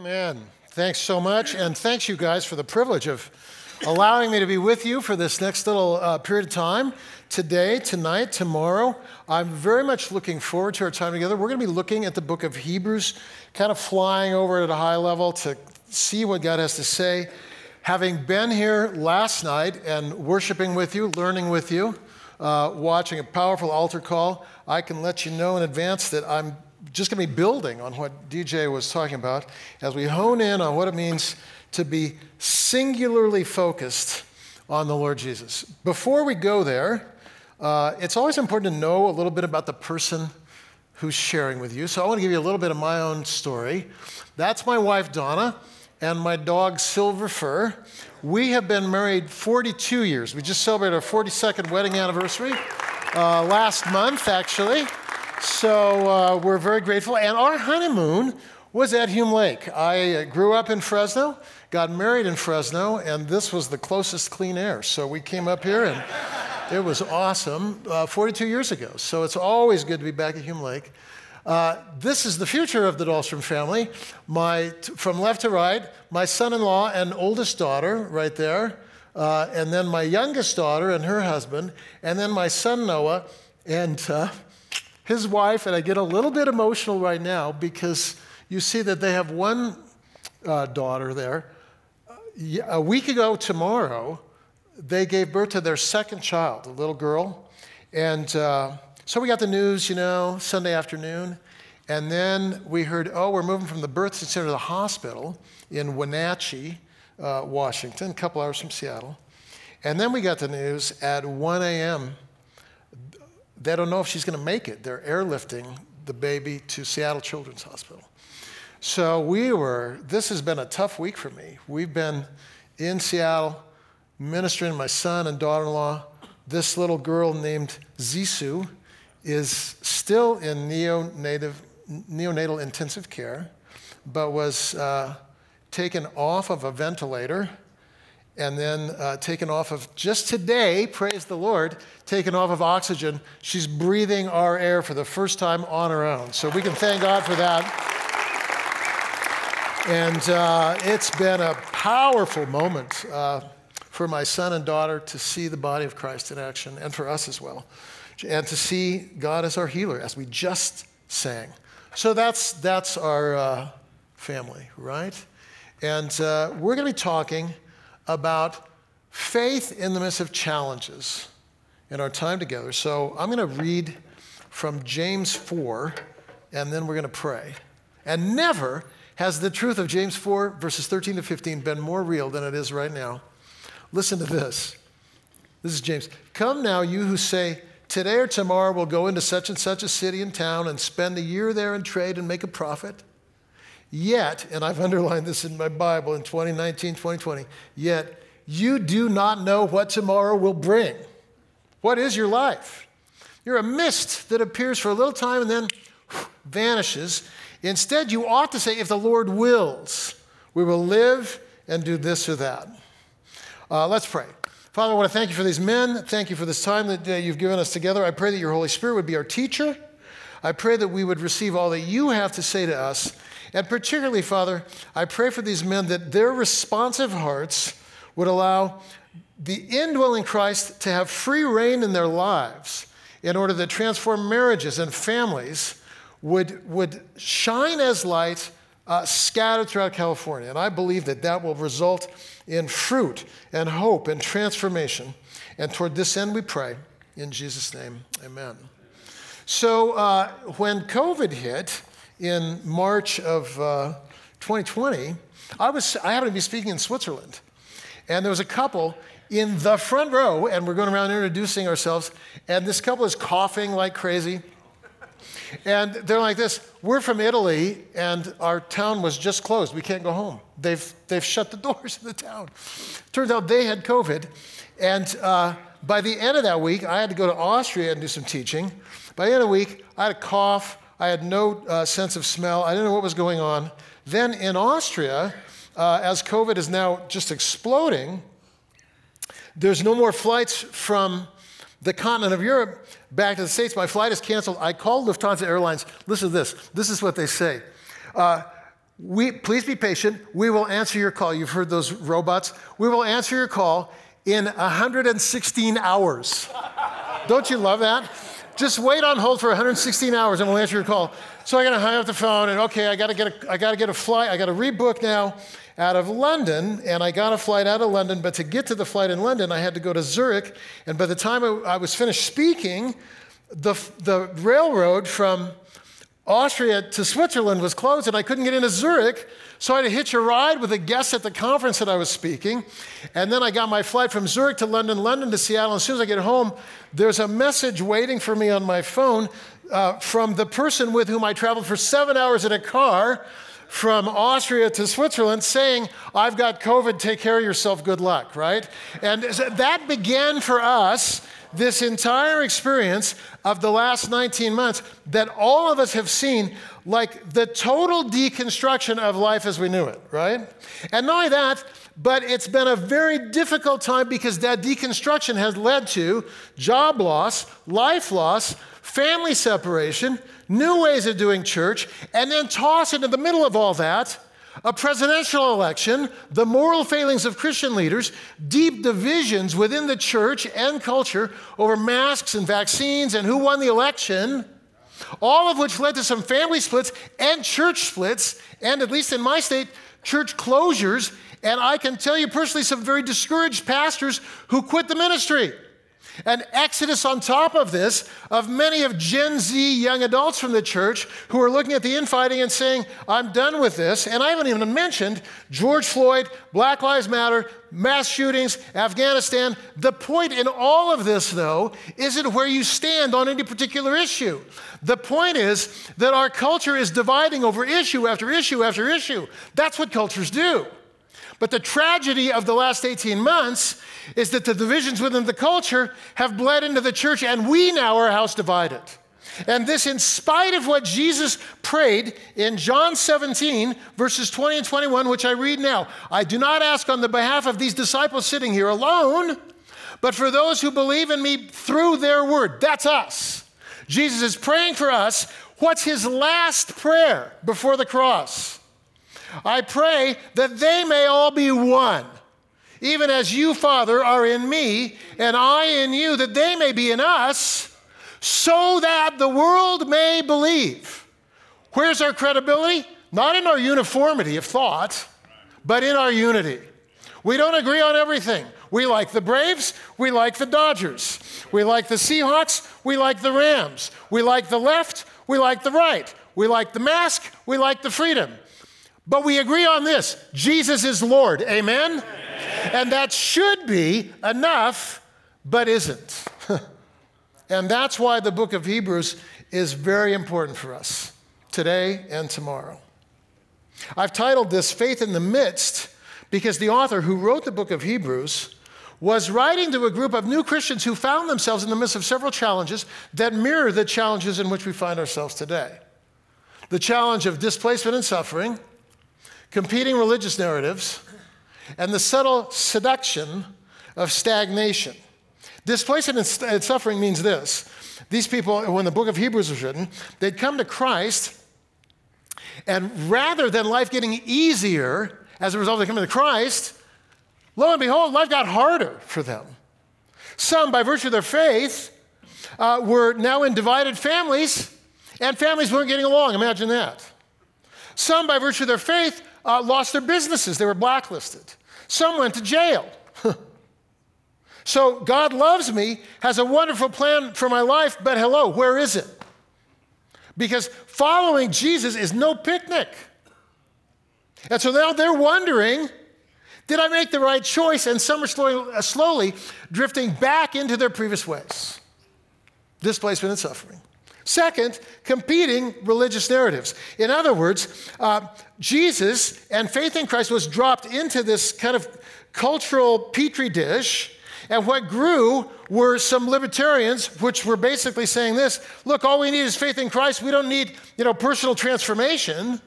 Amen. Thanks so much. And thanks, you guys, for the privilege of allowing me to be with you for this next little uh, period of time today, tonight, tomorrow. I'm very much looking forward to our time together. We're going to be looking at the book of Hebrews, kind of flying over at a high level to see what God has to say. Having been here last night and worshiping with you, learning with you, uh, watching a powerful altar call, I can let you know in advance that I'm just going to be building on what DJ was talking about as we hone in on what it means to be singularly focused on the Lord Jesus. Before we go there, uh, it's always important to know a little bit about the person who's sharing with you. So I want to give you a little bit of my own story. That's my wife, Donna, and my dog, Silver Fur. We have been married 42 years. We just celebrated our 42nd wedding anniversary uh, last month, actually. So uh, we're very grateful. And our honeymoon was at Hume Lake. I grew up in Fresno, got married in Fresno, and this was the closest clean air. So we came up here and it was awesome uh, 42 years ago. So it's always good to be back at Hume Lake. Uh, this is the future of the Dahlstrom family. My, t- from left to right, my son in law and oldest daughter, right there, uh, and then my youngest daughter and her husband, and then my son Noah, and uh, his wife, and I get a little bit emotional right now because you see that they have one uh, daughter there. A week ago tomorrow, they gave birth to their second child, a little girl. And uh, so we got the news, you know, Sunday afternoon. And then we heard, oh, we're moving from the birth center to the hospital in Wenatchee, uh, Washington, a couple hours from Seattle. And then we got the news at 1 a.m they don't know if she's going to make it. They're airlifting the baby to Seattle Children's Hospital. So we were, this has been a tough week for me. We've been in Seattle ministering my son and daughter in law. This little girl named Zisu is still in neonatal, neonatal intensive care, but was uh, taken off of a ventilator and then uh, taken off of just today, praise the Lord, taken off of oxygen. She's breathing our air for the first time on her own. So we can thank God for that. And uh, it's been a powerful moment uh, for my son and daughter to see the body of Christ in action, and for us as well, and to see God as our healer, as we just sang. So that's, that's our uh, family, right? And uh, we're going to be talking about faith in the midst of challenges in our time together. So I'm going to read from James 4, and then we're going to pray. And never has the truth of James 4, verses 13 to 15, been more real than it is right now. Listen to this. This is James. Come now, you who say, Today or tomorrow we'll go into such and such a city and town and spend a year there and trade and make a profit. Yet, and I've underlined this in my Bible in 2019, 2020, yet you do not know what tomorrow will bring. What is your life? You're a mist that appears for a little time and then vanishes. Instead, you ought to say, if the Lord wills, we will live and do this or that. Uh, let's pray. Father, I want to thank you for these men. Thank you for this time that uh, you've given us together. I pray that your Holy Spirit would be our teacher. I pray that we would receive all that you have to say to us and particularly, Father, I pray for these men that their responsive hearts would allow the indwelling Christ to have free rein in their lives in order that transformed marriages and families would, would shine as light uh, scattered throughout California. And I believe that that will result in fruit and hope and transformation. And toward this end, we pray. In Jesus' name, amen. So uh, when COVID hit, in March of uh, 2020, I, was, I happened to be speaking in Switzerland. And there was a couple in the front row, and we're going around introducing ourselves. And this couple is coughing like crazy. And they're like this We're from Italy, and our town was just closed. We can't go home. They've, they've shut the doors of the town. Turns out they had COVID. And uh, by the end of that week, I had to go to Austria and do some teaching. By the end of the week, I had a cough. I had no uh, sense of smell. I didn't know what was going on. Then in Austria, uh, as COVID is now just exploding, there's no more flights from the continent of Europe back to the States. My flight is canceled. I called Lufthansa Airlines. Listen to this. This is what they say. Uh, we, please be patient. We will answer your call. You've heard those robots. We will answer your call in 116 hours. Don't you love that? Just wait on hold for 116 hours and we'll answer your call. So I got to hang up the phone and okay, I got to get a, I got to get a flight. I got to rebook now out of London, and I got a flight out of London. But to get to the flight in London, I had to go to Zurich. And by the time I was finished speaking, the the railroad from Austria to Switzerland was closed and I couldn't get into Zurich. So I had to hitch a ride with a guest at the conference that I was speaking. And then I got my flight from Zurich to London, London to Seattle. And As soon as I get home, there's a message waiting for me on my phone uh, from the person with whom I traveled for seven hours in a car from Austria to Switzerland saying, I've got COVID, take care of yourself, good luck, right? And that began for us this entire experience of the last 19 months that all of us have seen like the total deconstruction of life as we knew it, right? And not only that, but it's been a very difficult time because that deconstruction has led to job loss, life loss, family separation, new ways of doing church, and then toss into the middle of all that a presidential election, the moral failings of Christian leaders, deep divisions within the church and culture over masks and vaccines and who won the election, all of which led to some family splits and church splits, and at least in my state, church closures. And I can tell you personally, some very discouraged pastors who quit the ministry. An exodus on top of this of many of Gen Z young adults from the church who are looking at the infighting and saying, I'm done with this. And I haven't even mentioned George Floyd, Black Lives Matter, mass shootings, Afghanistan. The point in all of this, though, isn't where you stand on any particular issue. The point is that our culture is dividing over issue after issue after issue. That's what cultures do. But the tragedy of the last 18 months is that the divisions within the culture have bled into the church, and we now are house divided. And this, in spite of what Jesus prayed in John 17, verses 20 and 21, which I read now. I do not ask on the behalf of these disciples sitting here alone, but for those who believe in me through their word. That's us. Jesus is praying for us. What's his last prayer before the cross? I pray that they may all be one, even as you, Father, are in me and I in you, that they may be in us, so that the world may believe. Where's our credibility? Not in our uniformity of thought, but in our unity. We don't agree on everything. We like the Braves, we like the Dodgers. We like the Seahawks, we like the Rams. We like the left, we like the right. We like the mask, we like the freedom. But we agree on this Jesus is Lord. Amen? Amen. And that should be enough, but isn't. and that's why the book of Hebrews is very important for us today and tomorrow. I've titled this Faith in the Midst because the author who wrote the book of Hebrews was writing to a group of new Christians who found themselves in the midst of several challenges that mirror the challenges in which we find ourselves today. The challenge of displacement and suffering, competing religious narratives, and the subtle seduction of stagnation. Displacement and suffering means this. These people, when the book of Hebrews was written, they'd come to Christ, and rather than life getting easier as a result of coming to Christ, lo and behold, life got harder for them. Some, by virtue of their faith, uh, were now in divided families, and families weren't getting along. Imagine that. Some, by virtue of their faith, uh, lost their businesses, they were blacklisted. Some went to jail. so God loves me, has a wonderful plan for my life, but hello, where is it? Because following Jesus is no picnic. And so now they're wondering did I make the right choice? And some are slowly, uh, slowly drifting back into their previous ways displacement and suffering. Second, competing religious narratives. In other words, uh, Jesus and faith in Christ was dropped into this kind of cultural petri dish. And what grew were some libertarians, which were basically saying this look, all we need is faith in Christ. We don't need you know, personal transformation.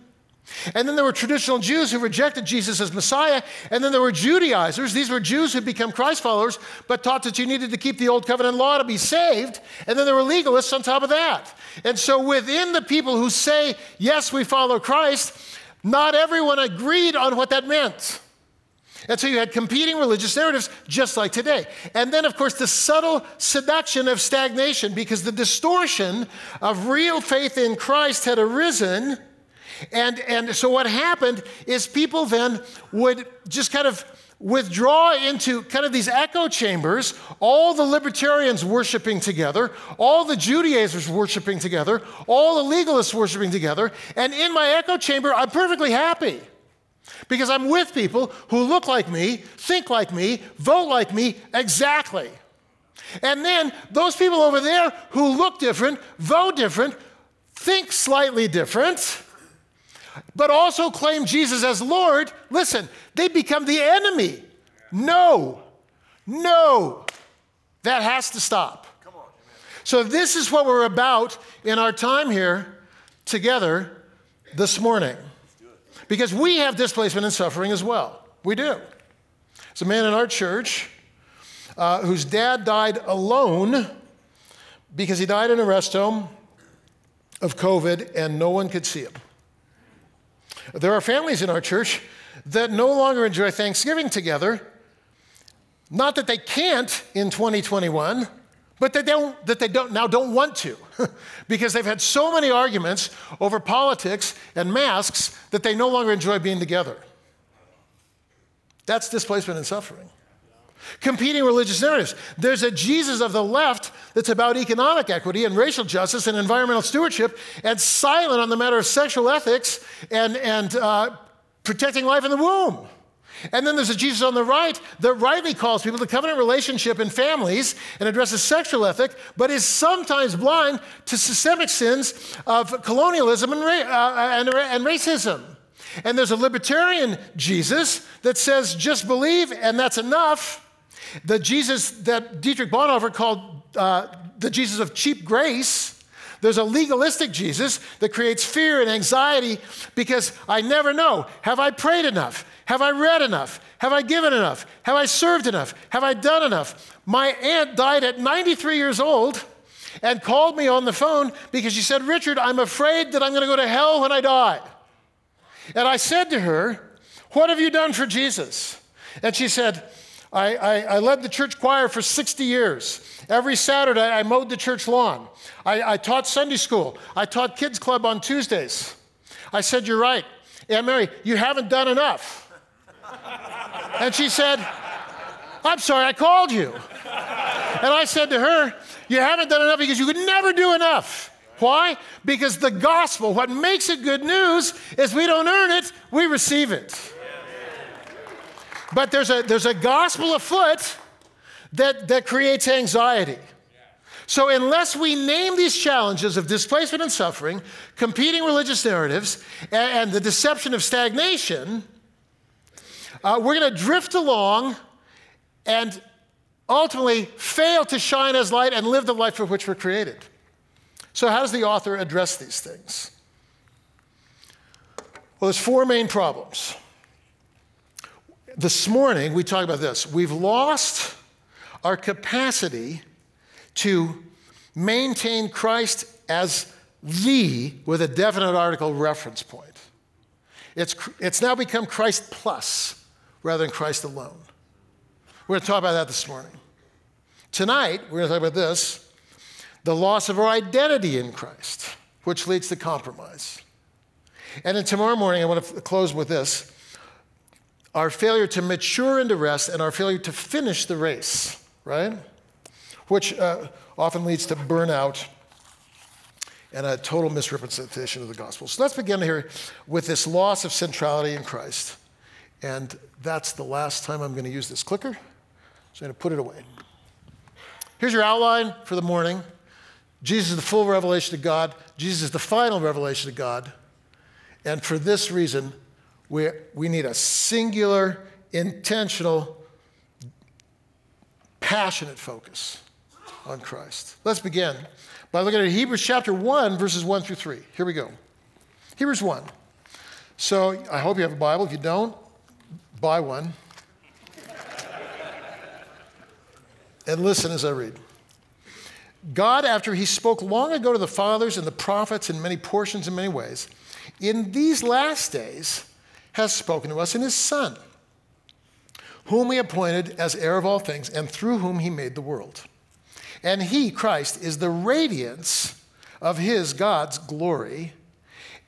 And then there were traditional Jews who rejected Jesus as Messiah. And then there were Judaizers. These were Jews who became Christ followers, but taught that you needed to keep the old covenant law to be saved. And then there were legalists on top of that. And so within the people who say, yes, we follow Christ, not everyone agreed on what that meant. And so you had competing religious narratives just like today. And then, of course, the subtle seduction of stagnation because the distortion of real faith in Christ had arisen. And, and so what happened is people then would just kind of withdraw into kind of these echo chambers, all the libertarians worshiping together, all the Judaizers worshiping together, all the legalists worshiping together. And in my echo chamber, I'm perfectly happy. Because I'm with people who look like me, think like me, vote like me exactly. And then those people over there who look different, vote different, think slightly different, but also claim Jesus as Lord, listen, they become the enemy. No, no, that has to stop. So, this is what we're about in our time here together this morning. Because we have displacement and suffering as well. We do. There's a man in our church uh, whose dad died alone because he died in a rest home of COVID and no one could see him. There are families in our church that no longer enjoy Thanksgiving together. Not that they can't in 2021, but that they, don't, that they don't, now don't want to because they've had so many arguments over politics and masks that they no longer enjoy being together. That's displacement and suffering. Competing religious narratives. There's a Jesus of the left that's about economic equity and racial justice and environmental stewardship and silent on the matter of sexual ethics and, and uh, protecting life in the womb. And then there's a Jesus on the right that rightly calls people to covenant relationship in families and addresses sexual ethic, but is sometimes blind to systemic sins of colonialism and, ra- uh, and, and racism. And there's a libertarian Jesus that says, just believe and that's enough. The Jesus that Dietrich Bonhoeffer called uh, the Jesus of cheap grace. There's a legalistic Jesus that creates fear and anxiety because I never know. Have I prayed enough? Have I read enough? Have I given enough? Have I served enough? Have I done enough? My aunt died at 93 years old and called me on the phone because she said, Richard, I'm afraid that I'm going to go to hell when I die. And I said to her, What have you done for Jesus? And she said, I, I, I led the church choir for 60 years. Every Saturday, I mowed the church lawn. I, I taught Sunday school. I taught kids' club on Tuesdays. I said, You're right. Aunt Mary, you haven't done enough. And she said, I'm sorry, I called you. And I said to her, You haven't done enough because you could never do enough. Why? Because the gospel, what makes it good news is we don't earn it, we receive it. But there's a, there's a gospel afoot that, that creates anxiety. So, unless we name these challenges of displacement and suffering, competing religious narratives, and, and the deception of stagnation, uh, we're going to drift along and ultimately fail to shine as light and live the life for which we're created. So, how does the author address these things? Well, there's four main problems. This morning, we talk about this. We've lost our capacity to maintain Christ as the, with a definite article reference point. It's, it's now become Christ plus rather than Christ alone. We're going to talk about that this morning. Tonight, we're going to talk about this the loss of our identity in Christ, which leads to compromise. And then tomorrow morning, I want to close with this our failure to mature into rest and our failure to finish the race, right? Which uh, often leads to burnout and a total misrepresentation of the gospel. So let's begin here with this loss of centrality in Christ. And that's the last time I'm going to use this clicker. So I'm going to put it away. Here's your outline for the morning Jesus is the full revelation of God, Jesus is the final revelation of God. And for this reason, we, we need a singular, intentional, passionate focus on Christ. Let's begin by looking at Hebrews chapter 1, verses 1 through 3. Here we go. Hebrews 1. So I hope you have a Bible. If you don't, buy one. and listen as I read. God, after he spoke long ago to the fathers and the prophets in many portions in many ways, in these last days has spoken to us in his Son, whom he appointed as heir of all things, and through whom he made the world. And he, Christ, is the radiance of his, God's glory.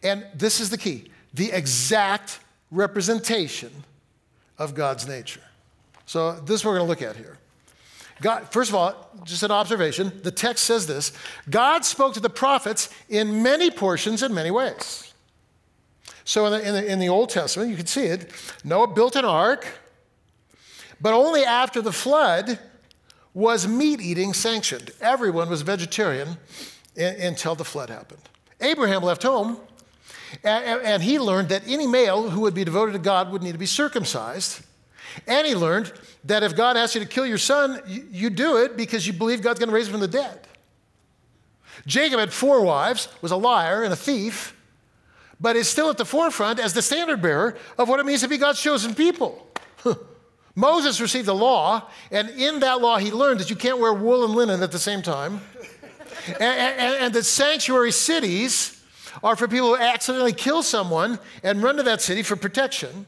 And this is the key the exact representation of God's nature. So, this we're going to look at here. God, first of all, just an observation, the text says this God spoke to the prophets in many portions in many ways. So in the, in the, in the Old Testament, you can see it. Noah built an ark, but only after the flood was meat eating sanctioned. Everyone was vegetarian until the flood happened. Abraham left home, and, he learned that any male who would be devoted to God would need to be circumcised. And he learned that if God asks you to kill your son, you do it because you believe God's going to raise him from the dead. Jacob had four wives, was a liar and a thief, but is still at the forefront as the standard bearer of what it means to be God's chosen people. Moses received the law, and in that law, he learned that you can't wear wool and linen at the same time, and, and, and that sanctuary cities are for people who accidentally kill someone and run to that city for protection.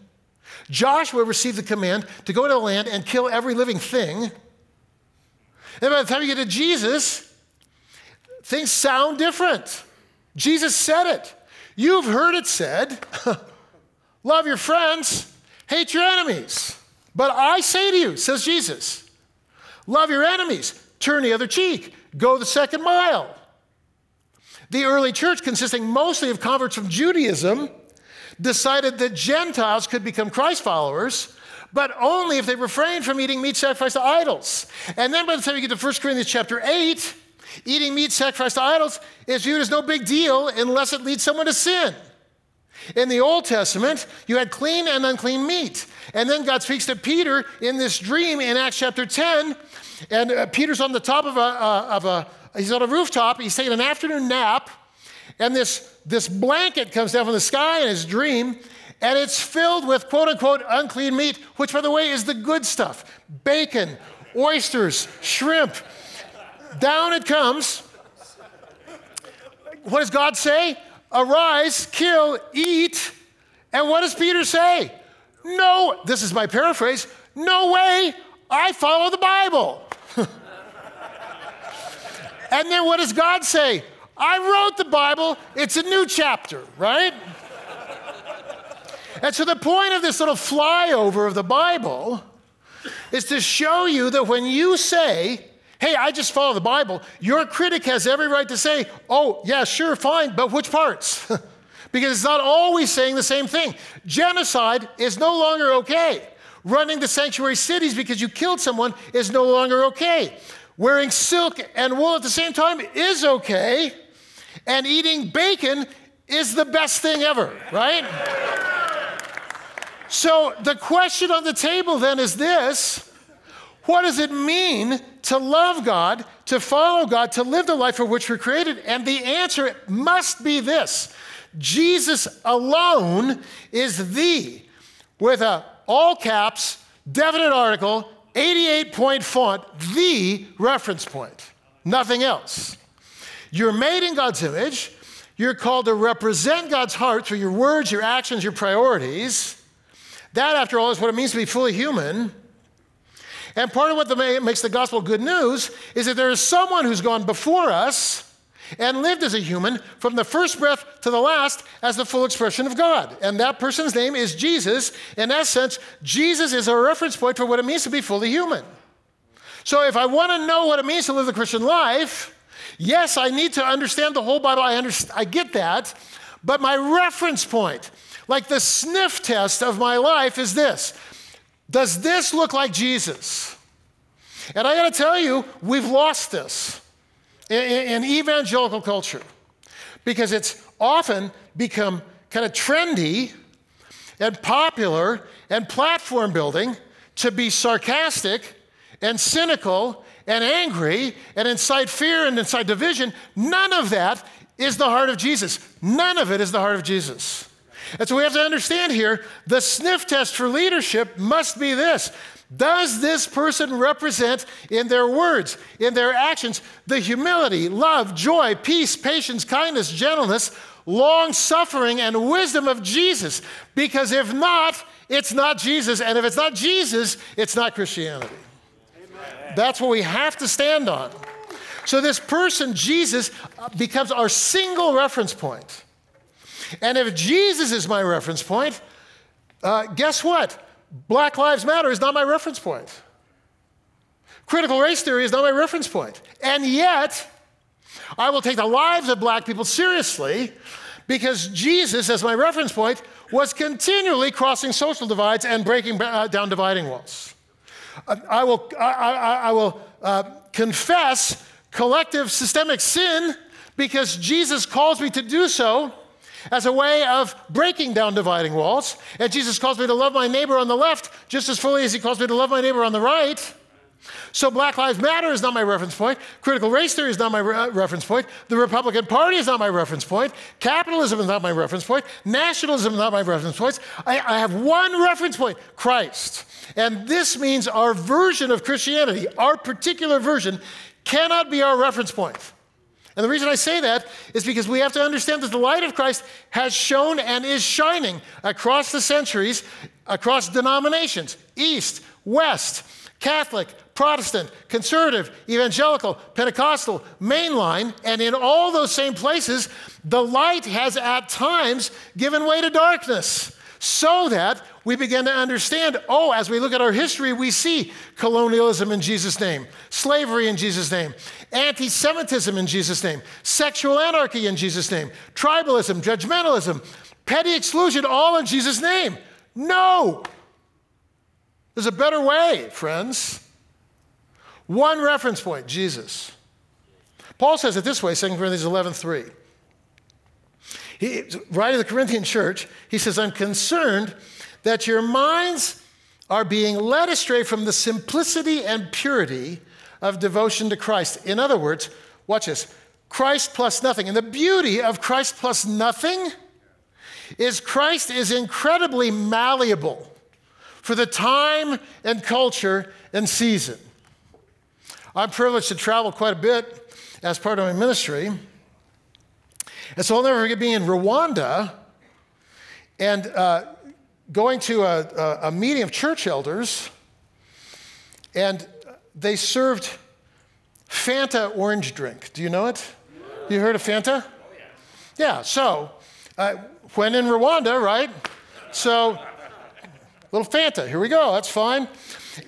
Joshua received the command to go into the land and kill every living thing. And by the time you get to Jesus, things sound different. Jesus said it. You've heard it said love your friends, hate your enemies. But I say to you, says Jesus, love your enemies, turn the other cheek, go the second mile. The early church, consisting mostly of converts from Judaism, decided that Gentiles could become Christ followers, but only if they refrained from eating meat sacrificed to idols. And then by the time you get to 1 Corinthians chapter 8, eating meat sacrificed to idols is viewed as no big deal unless it leads someone to sin. In the Old Testament, you had clean and unclean meat. And then God speaks to Peter in this dream in Acts chapter 10. And uh, Peter's on the top of a, uh, of a, he's on a rooftop. He's taking an afternoon nap. And this, this blanket comes down from the sky in his dream, and it's filled with quote unquote unclean meat, which, by the way, is the good stuff bacon, oysters, shrimp. Down it comes. What does God say? Arise, kill, eat. And what does Peter say? No, this is my paraphrase. No way, I follow the Bible. and then what does God say? I wrote the Bible, it's a new chapter, right? and so the point of this little flyover of the Bible is to show you that when you say, hey, I just follow the Bible, your critic has every right to say, oh, yeah, sure, fine, but which parts? because it's not always saying the same thing. Genocide is no longer okay. Running the sanctuary cities because you killed someone is no longer okay. Wearing silk and wool at the same time is okay and eating bacon is the best thing ever, right? So the question on the table then is this What does it mean to love God, to follow God, to live the life for which we're created? And the answer must be this Jesus alone is the, with a all caps, definite article, 88 point font, the reference point, nothing else. You're made in God's image. You're called to represent God's heart through your words, your actions, your priorities. That, after all, is what it means to be fully human. And part of what the, makes the gospel good news is that there is someone who's gone before us and lived as a human from the first breath to the last as the full expression of God. And that person's name is Jesus. In essence, Jesus is a reference point for what it means to be fully human. So if I want to know what it means to live the Christian life, Yes, I need to understand the whole Bible. I, understand, I get that. But my reference point, like the sniff test of my life, is this Does this look like Jesus? And I got to tell you, we've lost this in, in, evangelical culture because it's often become kind of trendy and popular and platform building to be sarcastic and cynical and angry and incite fear and incite division, none of that is the heart of Jesus. None of it is the heart of Jesus. And so we have to understand here the sniff test for leadership must be this Does this person represent in their words, in their actions, the humility, love, joy, peace, patience, kindness, gentleness, long suffering and wisdom of Jesus. Because if not, it's not Jesus. And if it's not Jesus, it's not Christianity. Amen. That's what we have to stand on. So this person, Jesus, uh, becomes our single reference point. And if Jesus is my reference point, uh, guess what? Black Lives Matter is not my reference point. Critical race theory is not my reference point. And yet, I will take the lives of black people seriously because Jesus, as my reference point, was continually crossing social divides and breaking uh, down dividing walls. I will, I, I, I will uh, confess collective systemic sin because Jesus calls me to do so as a way of breaking down dividing walls. And Jesus calls me to love my neighbor on the left just as fully as he calls me to love my neighbor on the right. So Black Lives Matter is not my reference point. Critical race theory is not my re- uh, reference point. The Republican Party is not my reference point. Capitalism is not my reference point. Nationalism is not my reference point. I, I have one reference point Christ. And this means our version of Christianity, our particular version, cannot be our reference point. And the reason I say that is because we have to understand that the light of Christ has shone and is shining across the centuries, across denominations, East, West, Catholic, Protestant, conservative, evangelical, Pentecostal, mainline, and in all those same places, the light has at times given way to darkness. So that we begin to understand oh, as we look at our history, we see colonialism in Jesus' name, slavery in Jesus' name, anti Semitism in Jesus' name, sexual anarchy in Jesus' name, tribalism, judgmentalism, petty exclusion, all in Jesus' name. No, there's a better way, friends. One reference point Jesus. Paul says it this way 2 Corinthians 11 3. He, writing the Corinthian church, he says, I'm concerned that your minds are being led astray from the simplicity and purity of devotion to Christ. In other words, watch this Christ plus nothing. And the beauty of Christ plus nothing is Christ is incredibly malleable for the time and culture and season. I'm privileged to travel quite a bit as part of my ministry. And so I'll never forget being in Rwanda and uh, going to a, a, a meeting of church elders, and they served Fanta orange drink. Do you know it? You heard of Fanta? Yeah, so uh, when in Rwanda, right? So little Fanta. Here we go. That's fine.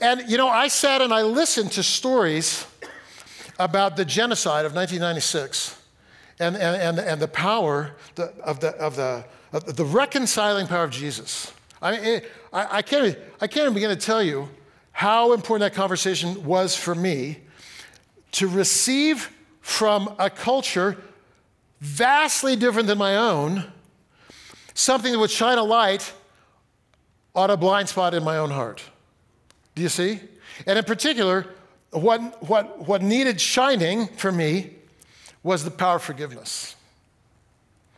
And, you know, I sat and I listened to stories about the genocide of 1996 and, and, and, and the power of, the, of, the, of the reconciling power of Jesus. I, mean, it, I, I, can't, I can't even begin to tell you how important that conversation was for me to receive from a culture vastly different than my own something that would shine a light on a blind spot in my own heart. Do you see? And in particular, what, what, what needed shining for me was the power of forgiveness.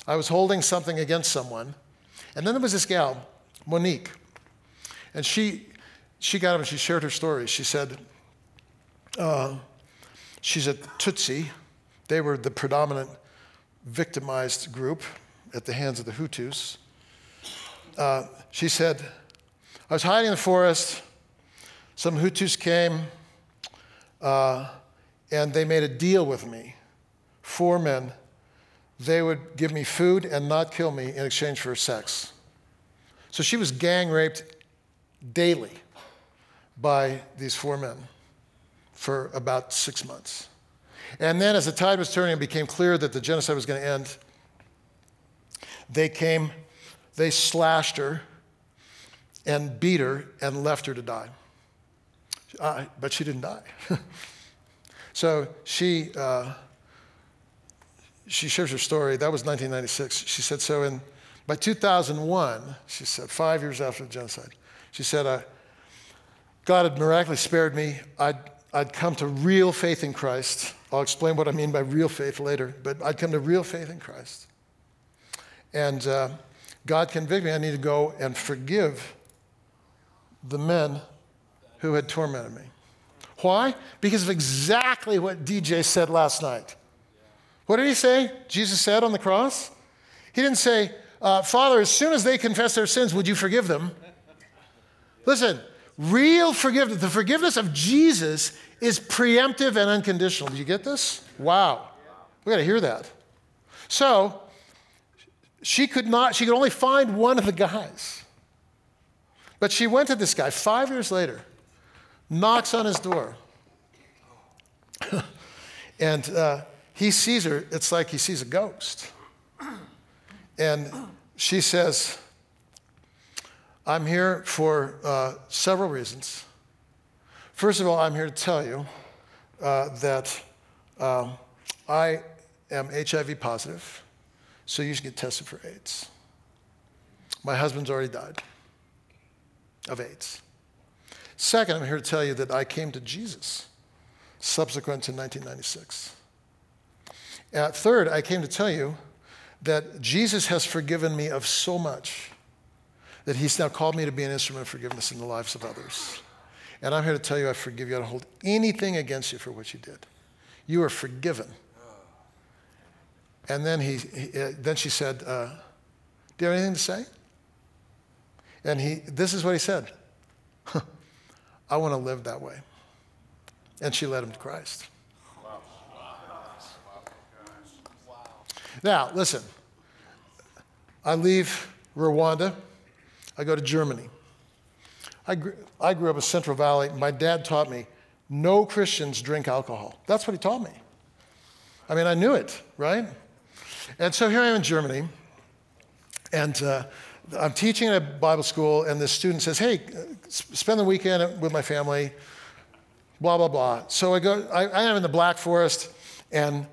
I was holding something against someone, and then there was this gal, Monique, and she, she got up and she shared her story. She said, uh, she's a Tutsi. They were the predominant victimized group at the hands of the Hutus. Uh, she said, I was hiding in the forest. Some Hutus came uh, and they made a deal with me. Four men. They would give me food and not kill me in exchange for sex. So she was gang raped daily by these four men for about six months. And then, as the tide was turning, it became clear that the genocide was going to end. They came, they slashed her, and beat her and left her to die. Uh, but she didn't die. so she, uh, she shares her story. That was 1996. She said, so in, by 2001, she said, five years after the genocide, she said, uh, God had miraculously spared me. I'd, I'd come to real faith in Christ. I'll explain what I mean by real faith later, but I'd come to real faith in Christ. And uh, God convicted me. I need to go and forgive the men who had tormented me. Why? Because of exactly what DJ said last night. What did he say? Jesus said on the cross? He didn't say, uh, Father, as soon as they confess their sins, would you forgive them? Listen, real forgiveness, the forgiveness of Jesus is preemptive and unconditional. Do you get this? Wow. We got to hear that. So, she could not, she could only find one of the guys. But she went to this guy five years later, knocks on his door. and uh, he sees her, it's like he sees a ghost. And she says, I'm here for uh, several reasons. First of all, I'm here to tell you uh, that um, I am HIV positive, so you should get tested for AIDS. My husband's already died of AIDS. Second, I'm here to tell you that I came to Jesus subsequent to 1996. Uh, third, I came to tell you that Jesus has forgiven me of so much that he's now called me to be an instrument of forgiveness in the lives of others. And I'm here to tell you I forgive you. I don't hold anything against you for what you did. You are forgiven. And then, he, he uh, then she said, uh, Do you have anything to say? And he, this is what he said I want to live that way. And she led him to Christ. Now, listen. I leave Rwanda. I go to Germany. I grew, I grew up in Central Valley. My dad taught me no Christians drink alcohol. That's what he taught me. I mean, I knew it, right? And so here I am in Germany, and uh, I'm teaching at a Bible school, and this student says, Hey, spend the weekend with my family, blah, blah, blah. So I go, I, I am in the Black Forest, and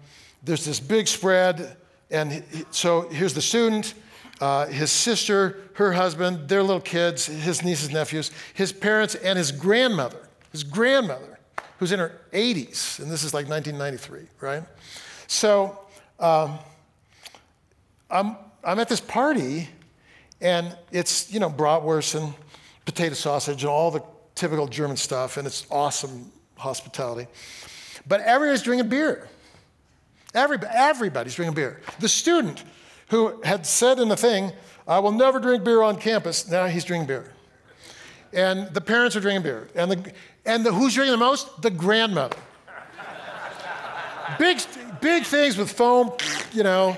there's this big spread, and he, so here's the student, uh, his sister, her husband, their little kids, his nieces, nephews, his parents, and his grandmother, his grandmother, who's in her 80s, and this is like 1993, right? So um, I'm, I'm at this party, and it's, you know, bratwurst and potato sausage and all the typical German stuff, and it's awesome hospitality. But everybody's drinking beer. Everybody, everybody's drinking beer. The student who had said in the thing, I will never drink beer on campus, now he's drinking beer. And the parents are drinking beer. And, the, and the, who's drinking the most? The grandmother. big, big things with foam, you know.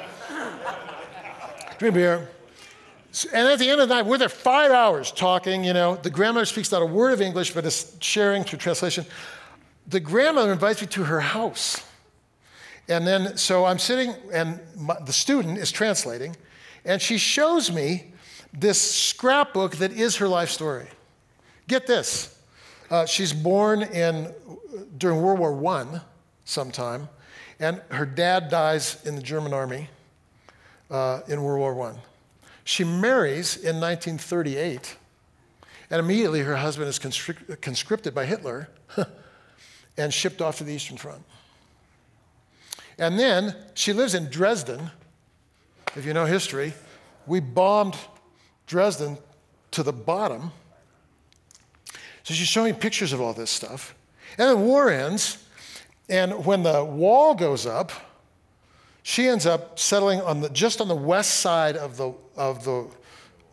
Drink beer. And at the end of the night, we're there five hours talking, you know. The grandmother speaks not a word of English, but is sharing through translation. The grandmother invites me to her house. And then, so I'm sitting, and my, the student is translating, and she shows me this scrapbook that is her life story. Get this. Uh, she's born in, during World War I sometime, and her dad dies in the German army uh, in World War I. She marries in 1938, and immediately her husband is conscripted by Hitler and shipped off to the Eastern Front. And then she lives in Dresden. If you know history, we bombed Dresden to the bottom. So she's showing pictures of all this stuff. And the war ends, and when the wall goes up, she ends up settling on the, just on the west side of the, of, the,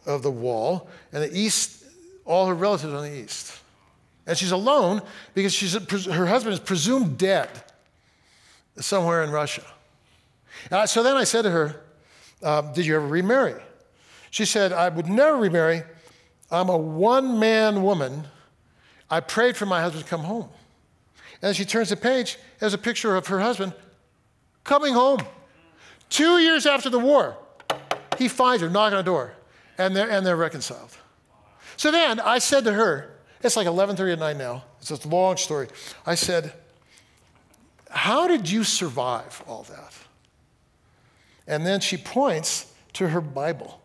of the wall, and the east, all her relatives on the east. And she's alone because she's, her husband is presumed dead somewhere in Russia. So then I said to her, uh, Did you ever remarry? She said, I would never remarry. I'm a one man woman. I prayed for my husband to come home. And she turns the page, there's a picture of her husband coming home. Two years after the war, he finds her knocking on the door, and they're, and they're reconciled. So then I said to her, it's like 11:30 at night now. It's a long story. I said, how did you survive all that? And then she points to her Bible.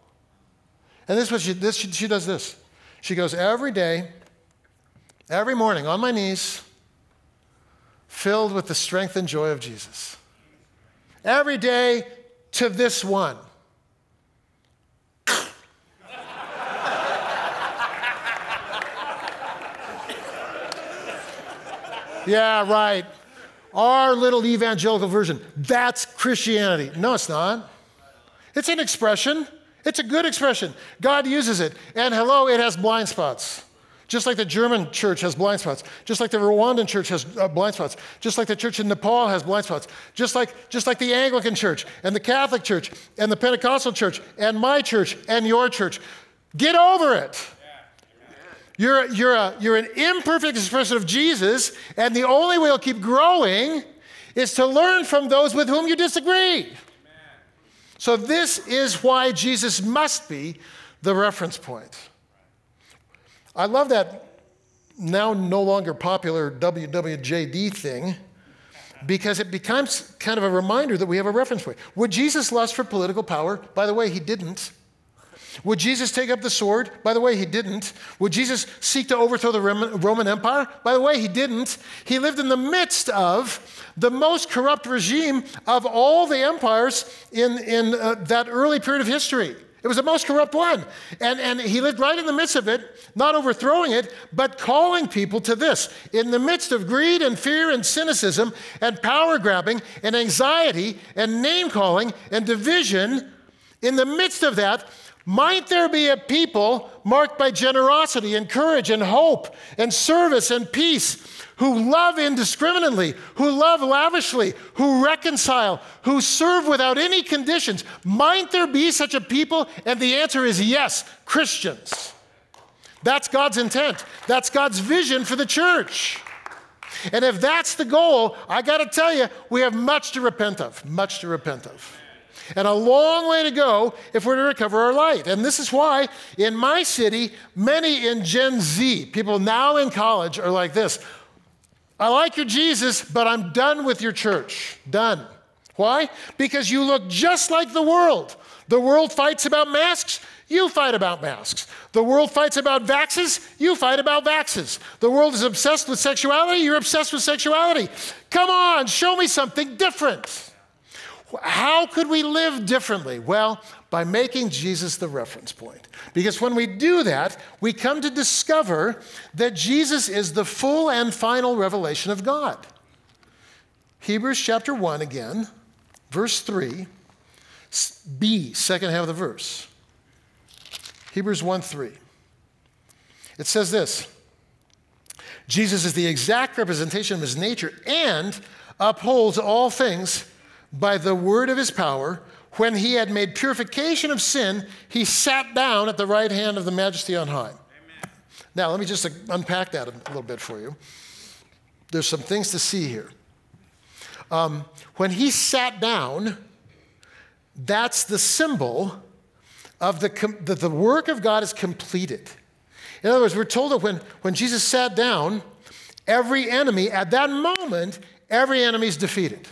And this is what she, this, she, she does this. She goes, Every day, every morning, on my knees, filled with the strength and joy of Jesus. Every day to this one. yeah, right our little evangelical version. That's Christianity. No, it's not. It's an expression, it's a good expression. God uses it. And hello, it has blind spots. Just like the German church has blind spots, just like the Rwandan church has uh, blind spots, just like the church in Nepal has blind spots, just like, just like the Anglican church and the Catholic church and the Pentecostal church and my church and your church. Get over it. You're, you're, a, you're an imperfect expression of Jesus, and the only way you'll keep growing is to learn from those with whom you disagree. So, this is why Jesus must be the reference point. I love that now no longer popular WWJD thing because it becomes kind of a reminder that we have a reference point. Would Jesus lust for political power? By the way, he didn't. Would Jesus take up the sword? By the way, he didn't. Would Jesus seek to overthrow the Roman Empire? By the way, he didn't. He lived in the midst of the most corrupt regime of all the empires in, in uh, that early period of history. It was the most corrupt one. And, and he lived right in the midst of it, not overthrowing it, but calling people to this. In the midst of greed and fear and cynicism and power grabbing and anxiety and name calling and division, in the midst of that, might there be a people marked by generosity and courage and hope and service and peace who love indiscriminately, who love lavishly, who reconcile, who serve without any conditions? Might there be such a people? And the answer is yes, Christians. That's God's intent. That's God's vision for the church. And if that's the goal, I got to tell you, we have much to repent of, much to repent of and a long way to go if we're to recover our light. And this is why in my city, many in Gen Z, people now in college, are like this I like your Jesus, but I'm done with your church. Done. Why? Because you look just like the world. The world fights about masks, you fight about masks. The world fights about vaxes, you fight about vaxes. The world is obsessed with sexuality, you're obsessed with sexuality. Come on, show me something different. How could we live differently? Well, by making Jesus the reference point. Because when we do that, we come to discover that Jesus is the full and final revelation of God. Hebrews chapter 1 again, verse 3, B, second half of the verse. Hebrews 1 3. It says this Jesus is the exact representation of his nature and upholds all things by the word of his power, when he had made purification of sin, he sat down at the right hand of the majesty on high. Amen. Now, let me just unpack that a little bit for you. There's some things to see here. Um, when he sat down, that's the symbol of the, that the work of God is completed. In other words, we're told that when, when Jesus sat down, every enemy, at that moment, every enemy is defeated.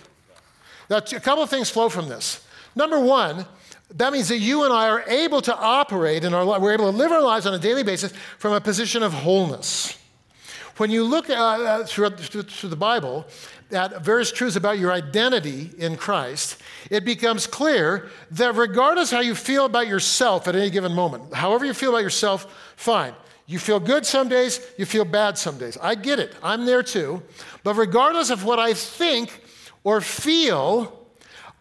Now, a couple of things flow from this. Number one, that means that you and I are able to operate in our life, we're able to live our lives on a daily basis from a position of wholeness. When you look uh, uh through, through the Bible at various truths about your identity in Christ, it becomes clear that regardless how you feel about yourself at any given moment, however you feel about yourself, fine. You feel good some days, you feel bad some days. I get it, I'm there too. But regardless of what I think or feel,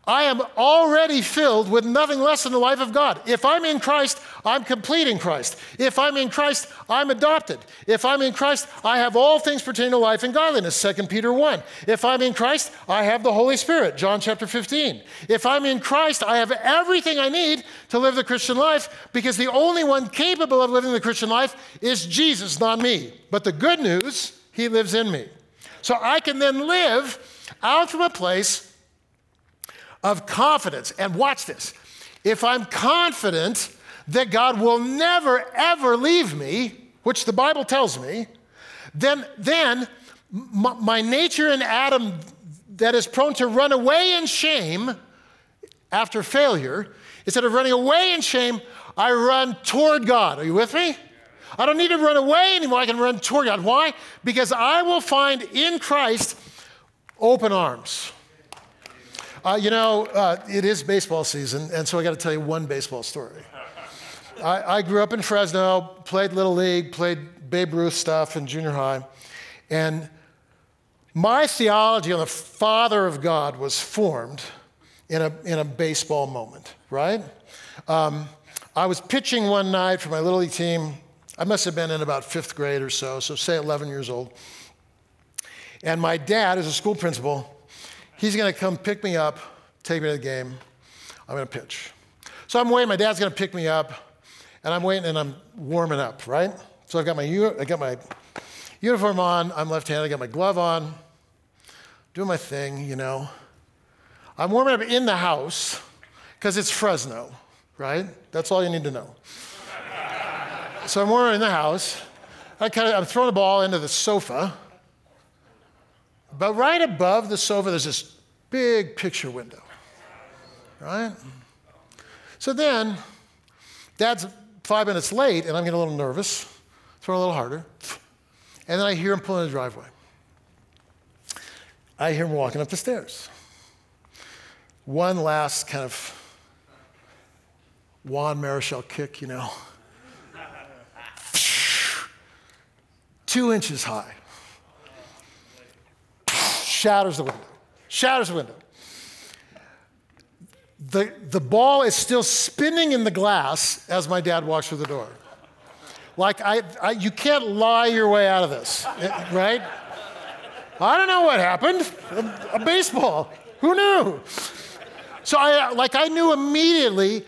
I am already filled with nothing less than the life of God. If I'm in Christ, I'm complete in Christ. If I'm in Christ, I'm adopted. If I'm in Christ, I have all things pertaining to life and godliness, 2 Peter 1. If I'm in Christ, I have the Holy Spirit, John chapter 15. If I'm in Christ, I have everything I need to live the Christian life because the only one capable of living the Christian life is Jesus, not me. But the good news, he lives in me. So I can then live out from a place of confidence. And watch this. If I'm confident that God will never, ever leave me, which the Bible tells me, then, then my, my nature in Adam that is prone to run away in shame after failure, instead of running away in shame, I run toward God. Are you with me? I don't need to run away anymore. I can run toward God. Why? Because I will find in Christ open arms. Uh, you know, uh, it is baseball season, and so I got to tell you one baseball story. I, I, grew up in Fresno, played Little League, played Babe Ruth stuff in junior high, and my theology on the Father of God was formed in a, in a baseball moment, right? Um, I was pitching one night for my Little League team. I must have been in about fifth grade or so, so say 11 years old. And my dad, is a school principal, he's gonna come pick me up, take me to the game. I'm gonna pitch. So I'm waiting, my dad's gonna pick me up, and I'm waiting and I'm warming up, right? So I've got my, I got my uniform on, I'm left handed, I got my glove on, doing my thing, you know. I'm warming up in the house because it's Fresno, right? That's all you need to know. so I'm warming in the house. I kind of, I'm throwing the ball into the sofa. But right above the sofa, there's this big picture window, right? So then, Dad's five minutes late, and I'm getting a little nervous, throwing a little harder. And then I hear him pulling the driveway. I hear him walking up the stairs. One last kind of Juan Marichal kick, you know. Two inches high. Shatters the window. Shatters the window. The, the ball is still spinning in the glass as my dad walks through the door. Like, I, I, you can't lie your way out of this, right? I don't know what happened. A, a baseball. Who knew? So I, uh, like, I knew immediately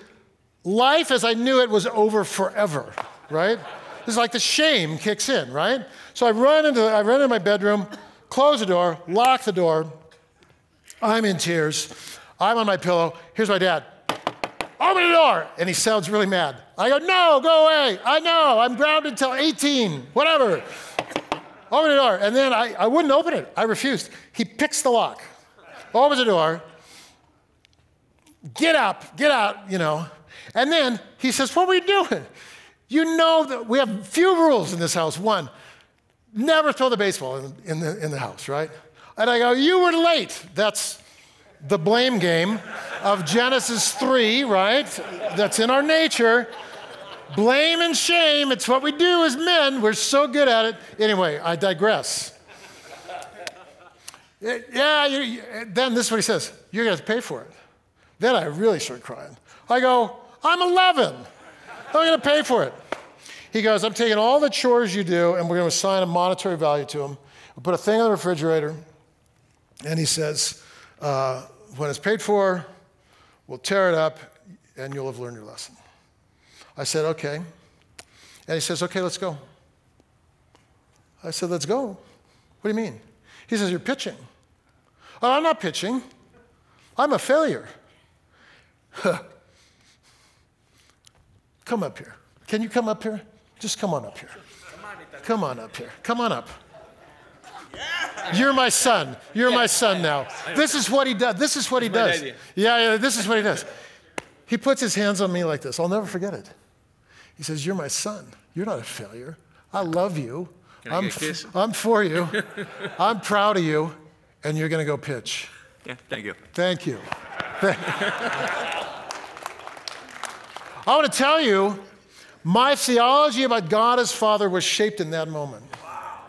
life as I knew it was over forever, right? It's like the shame kicks in, right? So I run into, I run into my bedroom, close the door, lock the door. I'm in tears. I'm on my pillow. Here's my dad. Open the door. And he sounds really mad. I go, no, go away. I know. I'm grounded until 18, whatever. Open the door. And then I, I wouldn't open it. I refused. He picks the lock, opens the door. Get up, get out, you know. And then he says, What were you doing? You know that we have few rules in this house. One, never throw the baseball in, in, the, in the house, right? And I go, You were late. That's the blame game of Genesis 3, right? That's in our nature. Blame and shame, it's what we do as men. We're so good at it. Anyway, I digress. Eh, yeah, you, you, eh, then this is what he says you're going to pay for it. Then I really start crying. I go, I'm 11. I'm going to pay for it. He goes, I'm taking all the chores you do and we're going to assign a monetary value to them. We'll put a thing on the refrigerator. And he says, uh, when it's paid for, we'll tear it up and you'll have learned your lesson. I said, okay. And he says, okay, let's go. I said, let's go. What do you mean? He says, you're pitching. Oh, I'm not pitching. I'm a failure. come up here. Can you come up here? Just come on up here. Come on up here. Come on up. You're my son. You're my son now. This is what he does. This is what he does. Yeah, yeah, this is what he does. He puts his hands on me like this. I'll never forget it. He says, You're my son. You're not a failure. I love you. I'm, f- I'm for you. I'm proud of you. And you're going to go pitch. Yeah, thank you. Thank you. I want to tell you, my theology about God as Father was shaped in that moment. Wow.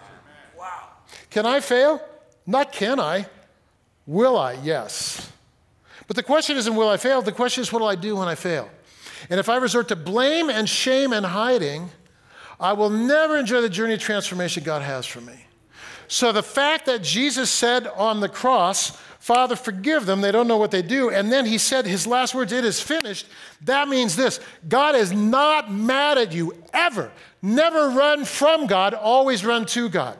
Wow. Can I fail? Not can I. Will I? Yes. But the question isn't will I fail? The question is what will I do when I fail? And if I resort to blame and shame and hiding, I will never enjoy the journey of transformation God has for me. So the fact that Jesus said on the cross, Father, forgive them, they don't know what they do. And then he said his last words, It is finished. That means this God is not mad at you ever. Never run from God, always run to God.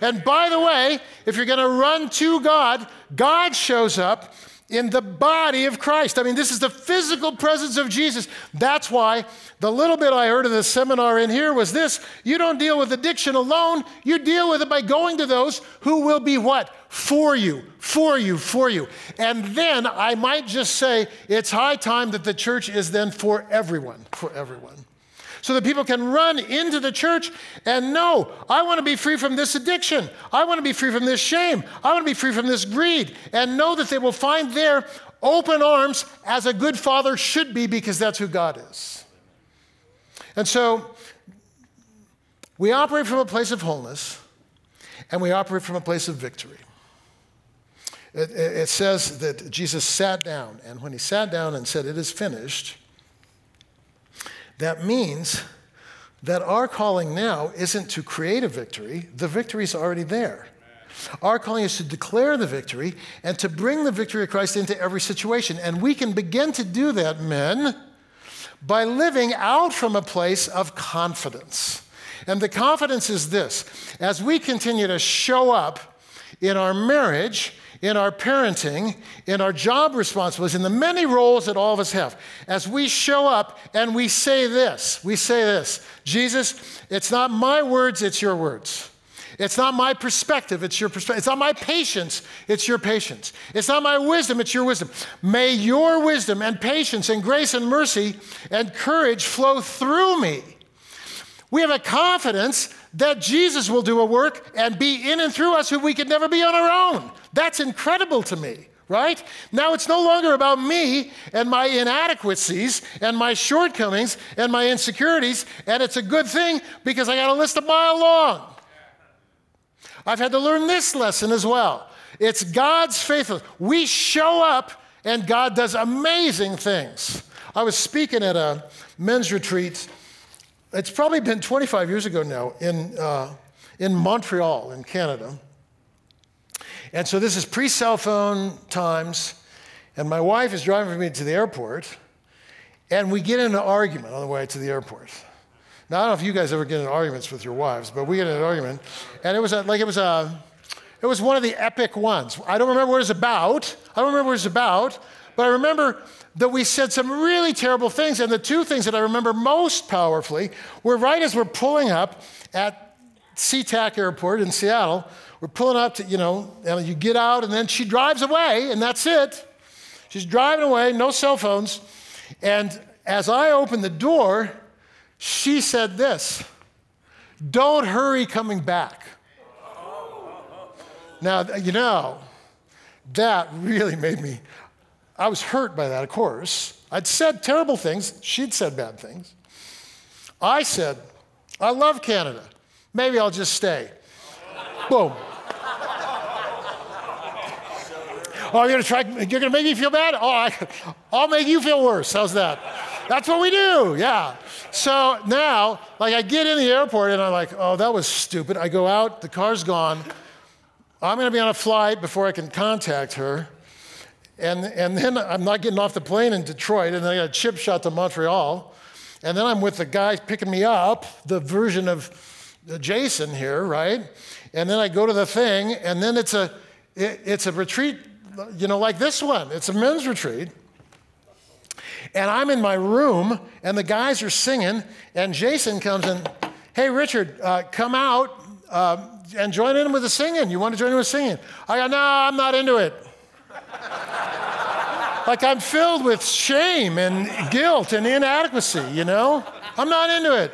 And by the way, if you're going to run to God, God shows up in the body of Christ. I mean, this is the physical presence of Jesus. That's why the little bit I heard of the seminar in here was this you don't deal with addiction alone, you deal with it by going to those who will be what? For you, for you, for you. And then I might just say it's high time that the church is then for everyone, for everyone so that people can run into the church and know, I want to be free from this addiction. I want to be free from this shame. I want to be free from this greed. And know that they will find there open arms as a good father should be because that's who God is. And so we operate from a place of wholeness and we operate from a place of victory. it, it says that Jesus sat down, and when he sat down and said, It is finished, that means that our calling now isn't to create a victory, the victory is already there. Our calling is to declare the victory and to bring the victory of Christ into every situation. And we can begin to do that, men, by living out from a place of confidence. And the confidence is this as we continue to show up in our marriage, in our parenting, in our job responsibilities, in the many roles that all of us have, as we show up and we say this, we say this Jesus, it's not my words, it's your words. It's not my perspective, it's your perspective. It's not my patience, it's your patience. It's not my wisdom, it's your wisdom. May your wisdom and patience and grace and mercy and courage flow through me. We have a confidence that Jesus will do a work and be in and through us who we could never be on our own. That's incredible to me right? Now it's no longer about me and my inadequacies and my shortcomings and my insecurities, and it's a good thing because I got a list a mile long. I've had to learn this lesson as well. It's God's faithfulness. We show up and God does amazing things. I was speaking at a men's retreat, it's probably been 25 years ago now, in, uh, in Montreal, in Canada. And so this is pre cell phone times, and my wife is driving me to the airport, and we get in an argument on the way to the airport. Now, I don't know if you guys ever get in arguments with your wives, but we get in an argument, and it was a, like it was a, it was one of the epic ones. I don't remember what it was about. I don't remember what it was about, but I remember that we said some really terrible things. And the two things that I remember most powerfully were right as we're pulling up at SeaTac Airport in Seattle. We're pulling up to, you know, and you get out, and then she drives away, and that's it. She's driving away, no cell phones. And as I open the door, she said this Don't hurry coming back. Now, you know, that really made me, I was hurt by that, of course. I'd said terrible things, she'd said bad things. I said, I love Canada. Maybe I'll just stay. Boom. Oh, you're gonna try, you're gonna make me feel bad? Oh, I, I'll make you feel worse. How's that? That's what we do, yeah. So now, like, I get in the airport and I'm like, oh, that was stupid. I go out, the car's gone. I'm to be on a flight before I can contact her. And, and then I'm not getting off the plane in Detroit, and then I got a chip shot to Montreal. And then I'm with the guy picking me up, the version of Jason here, right? And then I go to the thing, and then it's a, it, it's a retreat, you know, like this one. It's a men's retreat. And I'm in my room, and the guys are singing, and Jason comes in, hey, Richard, uh, come out uh, and join in with the singing. You want to join in with singing? I go, no, I'm not into it. Like I'm filled with shame and guilt and inadequacy, you know? I'm not into it.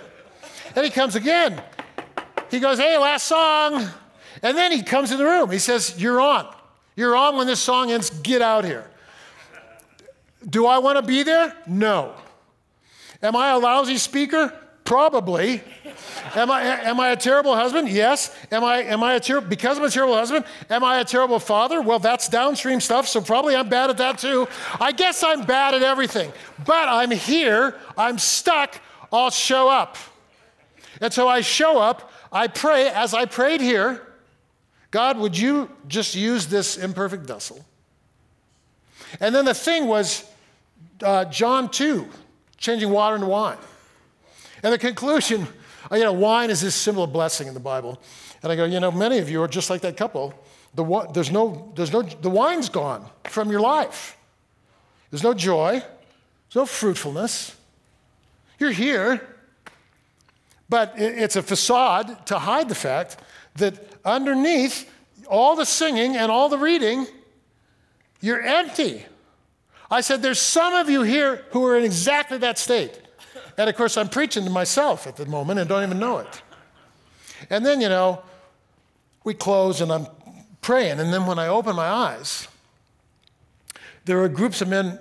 And he comes again. He goes, hey, last song. And then he comes in the room. He says, You're on. You're on when this song ends. Get out here. Do I want to be there? No. Am I a lousy speaker? Probably. Am, I, am I a terrible husband? Yes. Am I, am I a terrible, because I'm a terrible husband, am I a terrible father? Well, that's downstream stuff, so probably I'm bad at that too. I guess I'm bad at everything. But I'm here, I'm stuck, I'll show up. And so I show up, I pray, as I prayed here, God, would you just use this imperfect vessel? And then the thing was, uh, John 2, changing water into wine. And the conclusion, you know, wine is this symbol of blessing in the Bible. And I go, you know, many of you are just like that couple. The, there's no, there's no, the wine's gone from your life. There's no joy, there's no fruitfulness. You're here, but it's a facade to hide the fact that underneath all the singing and all the reading, you're empty. I said, There's some of you here who are in exactly that state. And of course, I'm preaching to myself at the moment and don't even know it. And then, you know, we close and I'm praying. And then when I open my eyes, there are groups of men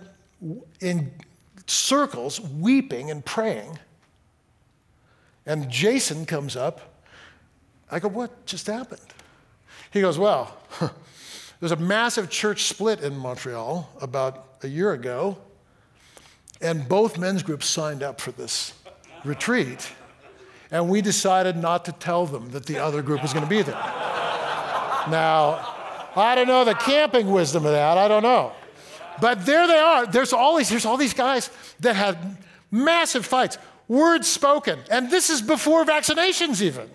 in circles weeping and praying. And Jason comes up. I go, What just happened? He goes, Well, was a massive church split in Montreal about a year ago, and both men's groups signed up for this retreat. And we decided not to tell them that the other group was going to be there. Now, I don't know the camping wisdom of that. I don't know. But there they are. There's all these, there's all these guys that had massive fights, words spoken. And this is before vaccinations, even.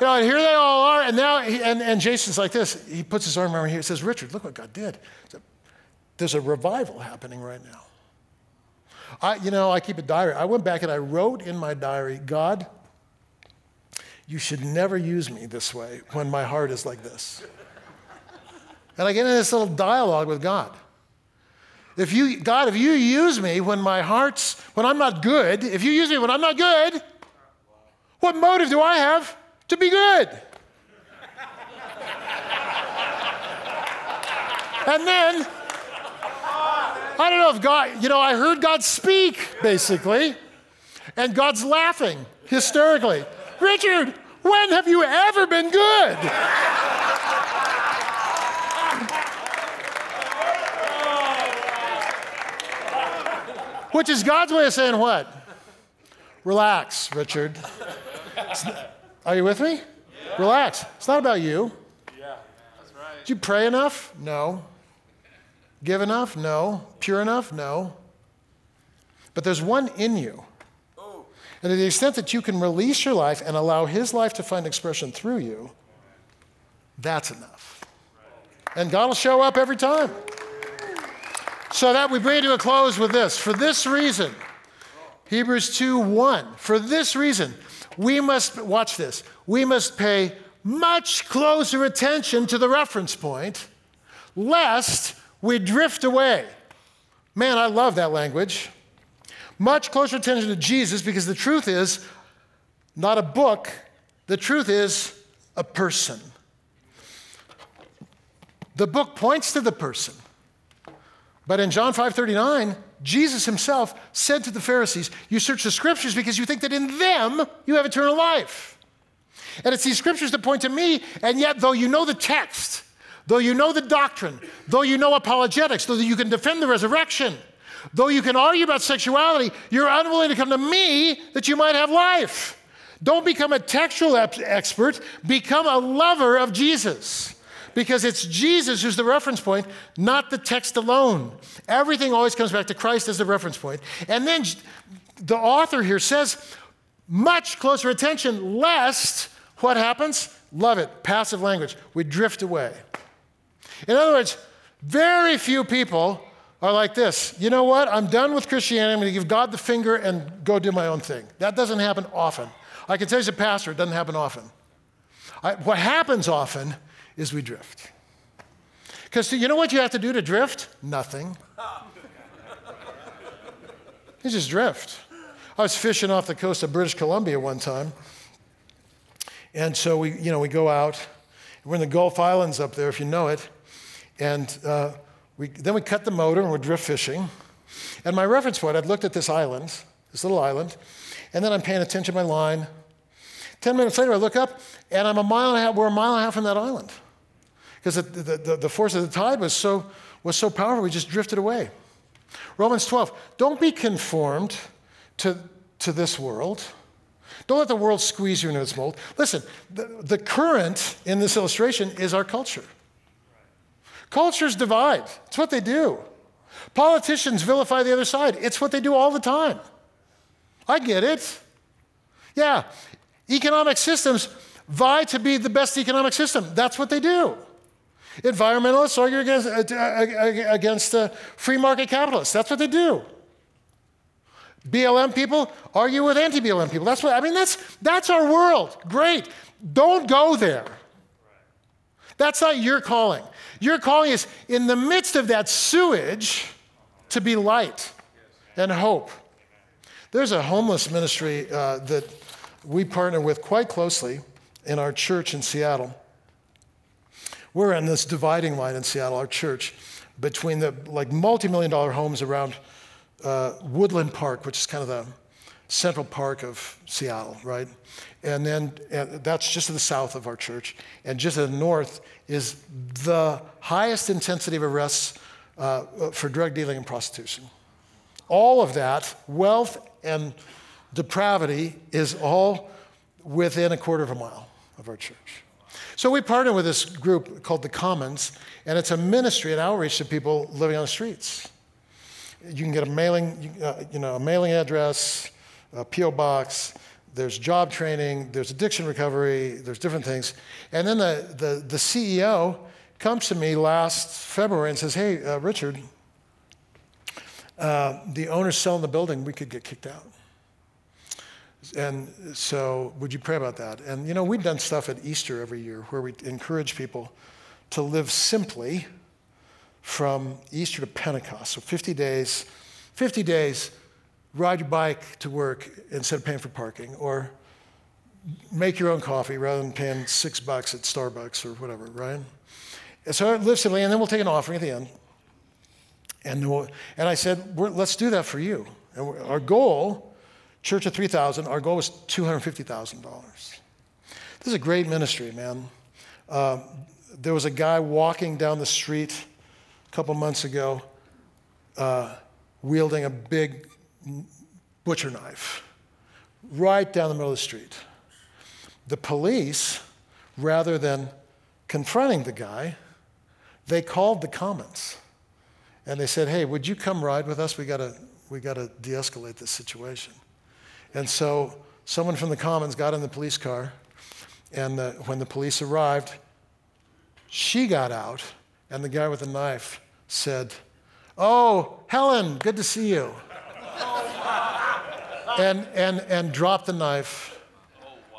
you know, and here they all are. And now, he, and, and Jason's like this. He puts his arm around here. He says, Richard, look what God did. There's a revival happening right now. I, you know, I keep a diary. I went back and I wrote in my diary, God, you should never use me this way when my heart is like this. And I get in this little dialogue with God. If you, God, if you use me when my heart's, when I'm not good, if you use me when I'm not good, what motive do I have to be good? and then, I don't know if God, you know, I heard God speak, basically, and God's laughing hysterically. Richard, when have you ever been good? Which is God's way of saying what? Relax, Richard. Are you with me? Yeah. Relax. It's not about you. Yeah, that's right. Did you pray enough? No. Give enough? No. Pure enough? No. But there's one in you oh. and to the extent that you can release your life and allow His life to find expression through you, that's enough. And God will show up every time. So that we bring it to a close with this. For this reason, Hebrews 2 1, for this reason, we must, watch this, we must pay much closer attention to the reference point, lest we drift away. Man, I love that language much closer attention to Jesus because the truth is not a book, the truth is a person. The book points to the person. But in John 5:39, Jesus himself said to the Pharisees, "You search the scriptures because you think that in them you have eternal life." And it's these scriptures that point to me, and yet though you know the text, though you know the doctrine, though you know apologetics, though you can defend the resurrection, Though you can argue about sexuality, you're unwilling to come to me that you might have life. Don't become a textual expert, become a lover of Jesus. Because it's Jesus who's the reference point, not the text alone. Everything always comes back to Christ as the reference point. And then the author here says, much closer attention, lest what happens? Love it, passive language. We drift away. In other words, very few people are like this you know what? I'm done with Christianity. I'm going to give God the finger and go do my own thing. That doesn't happen often. I can tell you as a pastor, it doesn't happen often. I, what happens often is we drift. Because you know what you have to do to drift? Nothing. You just drift. I was fishing off the coast of British Columbia one time. And so we, you know, we go out. We're in the Gulf Islands up there, if you know it. And uh, we, then we cut the motor and we're drift fishing. And my reference point, I'd looked at this island, this little island, and then I'm paying attention to my line. Ten minutes later, I look up, and I'm a mile and a half, we're a mile and a half from that island. Because the, the, the, force of the tide was so, was so powerful, we just drifted away. Romans 12, don't be conformed to, to this world. Don't let the world squeeze you into its mold. Listen, the, the current in this illustration is our culture. Cultures divide, it's what they do. Politicians vilify the other side, it's what they do all the time. I get it. Yeah, economic systems vie to be the best economic system. That's what they do. Environmentalists argue against, uh, uh against uh, free market capitalists. That's what they do. BLM people argue with anti BLM people. That's what, I mean, that's, that's our world. Great. Don't go there. That's not your calling. Your calling is in the midst of that sewage to be light and hope. There's a homeless ministry uh, that we partner with quite closely in our church in Seattle. We're on this dividing line in Seattle, our church, between the like multi-million dollar homes around uh, Woodland Park, which is kind of the, Central Park of Seattle, right? And then and that's just to the south of our church. And just to the north is the highest intensity of arrests uh, for drug dealing and prostitution. All of that, wealth and depravity, is all within a quarter of a mile of our church. So we partner with this group called the Commons, and it's a ministry and outreach to people living on the streets. You can get a mailing, uh, you know, a mailing address, a PO box. There's job training. There's addiction recovery. There's different things. And then the, the, the CEO comes to me last February and says, "Hey, uh, Richard, uh, the owner's selling the building. We could get kicked out." And so, would you pray about that? And you know, we've done stuff at Easter every year where we encourage people to live simply from Easter to Pentecost. So 50 days, 50 days, ride your bike to work instead of paying for parking, or make your own coffee rather than paying six bucks at Starbucks or whatever, right? And so live simply, and then we'll take an offering at the end. And, we'll, and I said, let's do that for you. And our goal, Church of 3,000, our goal was $250,000. This is a great ministry, man. Uh, there was a guy walking down the street a couple months ago uh, wielding a big butcher knife right down the middle of the street. The police, rather than confronting the guy, they called the Commons and they said, Hey, would you come ride with us? We gotta, we gotta de escalate this situation. And so someone from the Commons got in the police car, and the, when the police arrived, she got out, and the guy with the knife said, Oh, Helen, good to see you. And, and, and dropped the knife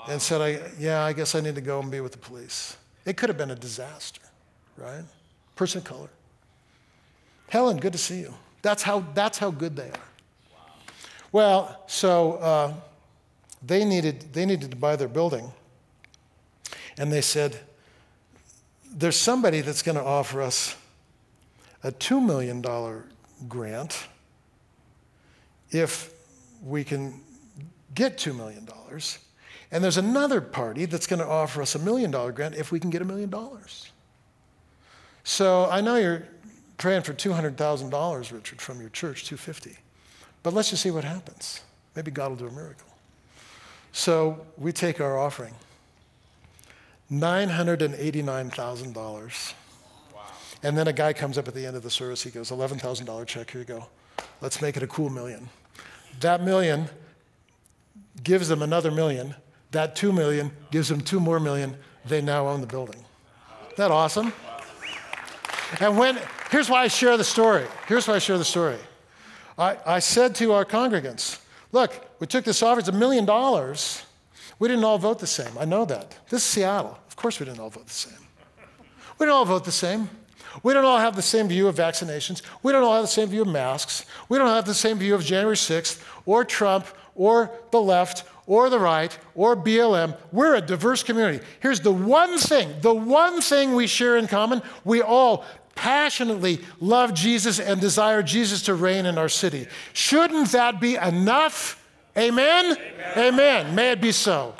and said, I, Yeah, I guess I need to go and be with the police. It could have been a disaster, right? Person of color. Helen, good to see you. That's how, that's how good they are. Well, so uh, they, needed, they needed to buy their building. And they said, there's somebody that's going to offer us a $2 million grant if we can get $2 million. And there's another party that's going to offer us a million dollar grant if we can get a million dollars. So I know you're praying for $200,000, Richard, from your church, 250. But let's just see what happens. Maybe God will do a miracle. So we take our offering. $989,000. Wow. And then a guy comes up at the end of the service. He goes, $11,000 check, here you go. Let's make it a cool million. That million gives them another million. That two million gives them two more million. They now own the building. Isn't that awesome? And when, here's why I share the story. Here's why I share the story. I, I said to our congregants, look, we took this offer, it's a million dollars. We didn't all vote the same. I know that. This is Seattle. Of course, we didn't all vote the same. We didn't all vote the same. We don't all have the same view of vaccinations. We don't all have the same view of masks. We don't have the same view of January 6th or Trump or the left or the right or BLM. We're a diverse community. Here's the one thing, the one thing we share in common we all passionately love Jesus and desire Jesus to reign in our city. Shouldn't that be enough? Amen? Amen. Amen. May it be so.